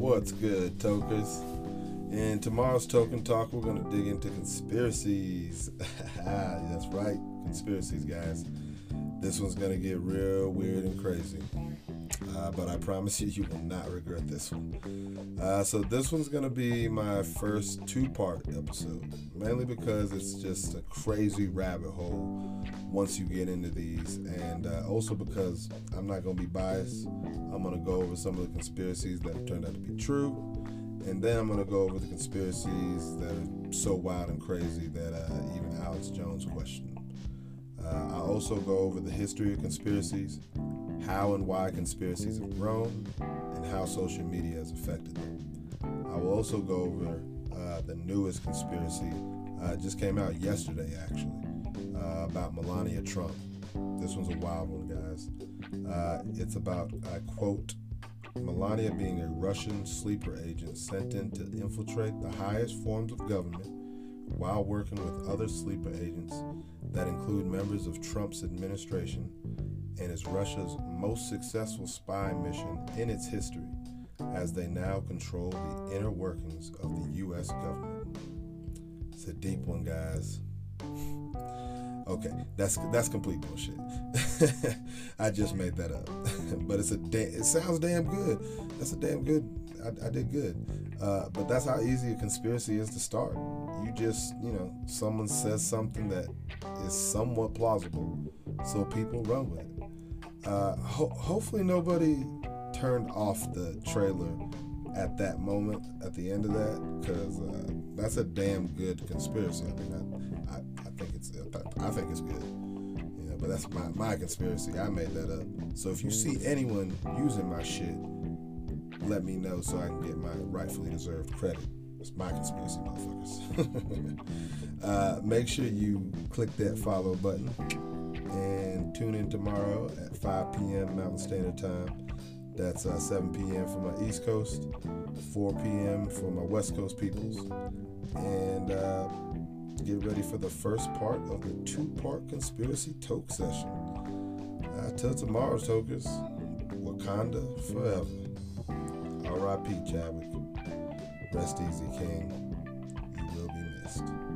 What's good, tokers? In tomorrow's token talk, we're going to dig into conspiracies. That's right, conspiracies, guys. This one's going to get real weird and crazy. But I promise you, you will not regret this one. Uh, so, this one's going to be my first two part episode, mainly because it's just a crazy rabbit hole once you get into these, and uh, also because I'm not going to be biased. I'm going to go over some of the conspiracies that have turned out to be true, and then I'm going to go over the conspiracies that are so wild and crazy that uh, even Alex Jones questioned. Uh, I'll also go over the history of conspiracies, how and why conspiracies have grown, and how social media has affected them. I will also go over uh, the newest conspiracy, uh, just came out yesterday actually, uh, about Melania Trump. This one's a wild one, guys. Uh, it's about, I quote, Melania being a Russian sleeper agent sent in to infiltrate the highest forms of government while working with other sleeper agents that include members of Trump's administration and is Russia's most successful spy mission in its history, as they now control the inner workings of the U.S. government. It's a deep one, guys. Okay, that's that's complete bullshit. I just made that up, but it's a da- it sounds damn good. That's a damn good. I, I did good, uh, but that's how easy a conspiracy is to start. You just you know someone says something that is somewhat plausible, so people run with it. Uh, ho- hopefully nobody turned off the trailer at that moment at the end of that because uh, that's a damn good conspiracy. I mean, I, I, I think it's I think it's good. You know, but that's my, my conspiracy. I made that up. So if you see anyone using my shit, let me know so I can get my rightfully deserved credit. It's my conspiracy, motherfuckers. uh, make sure you click that follow button and tune in tomorrow at 5 p.m. Mountain Standard Time. That's uh, 7 p.m. for my East Coast, 4 p.m. for my West Coast peoples. And uh, get ready for the first part of the two part conspiracy toke session. Uh, till tomorrow, tokers. Wakanda forever. R.I.P. Chadwick. Rest easy, King. You will be missed.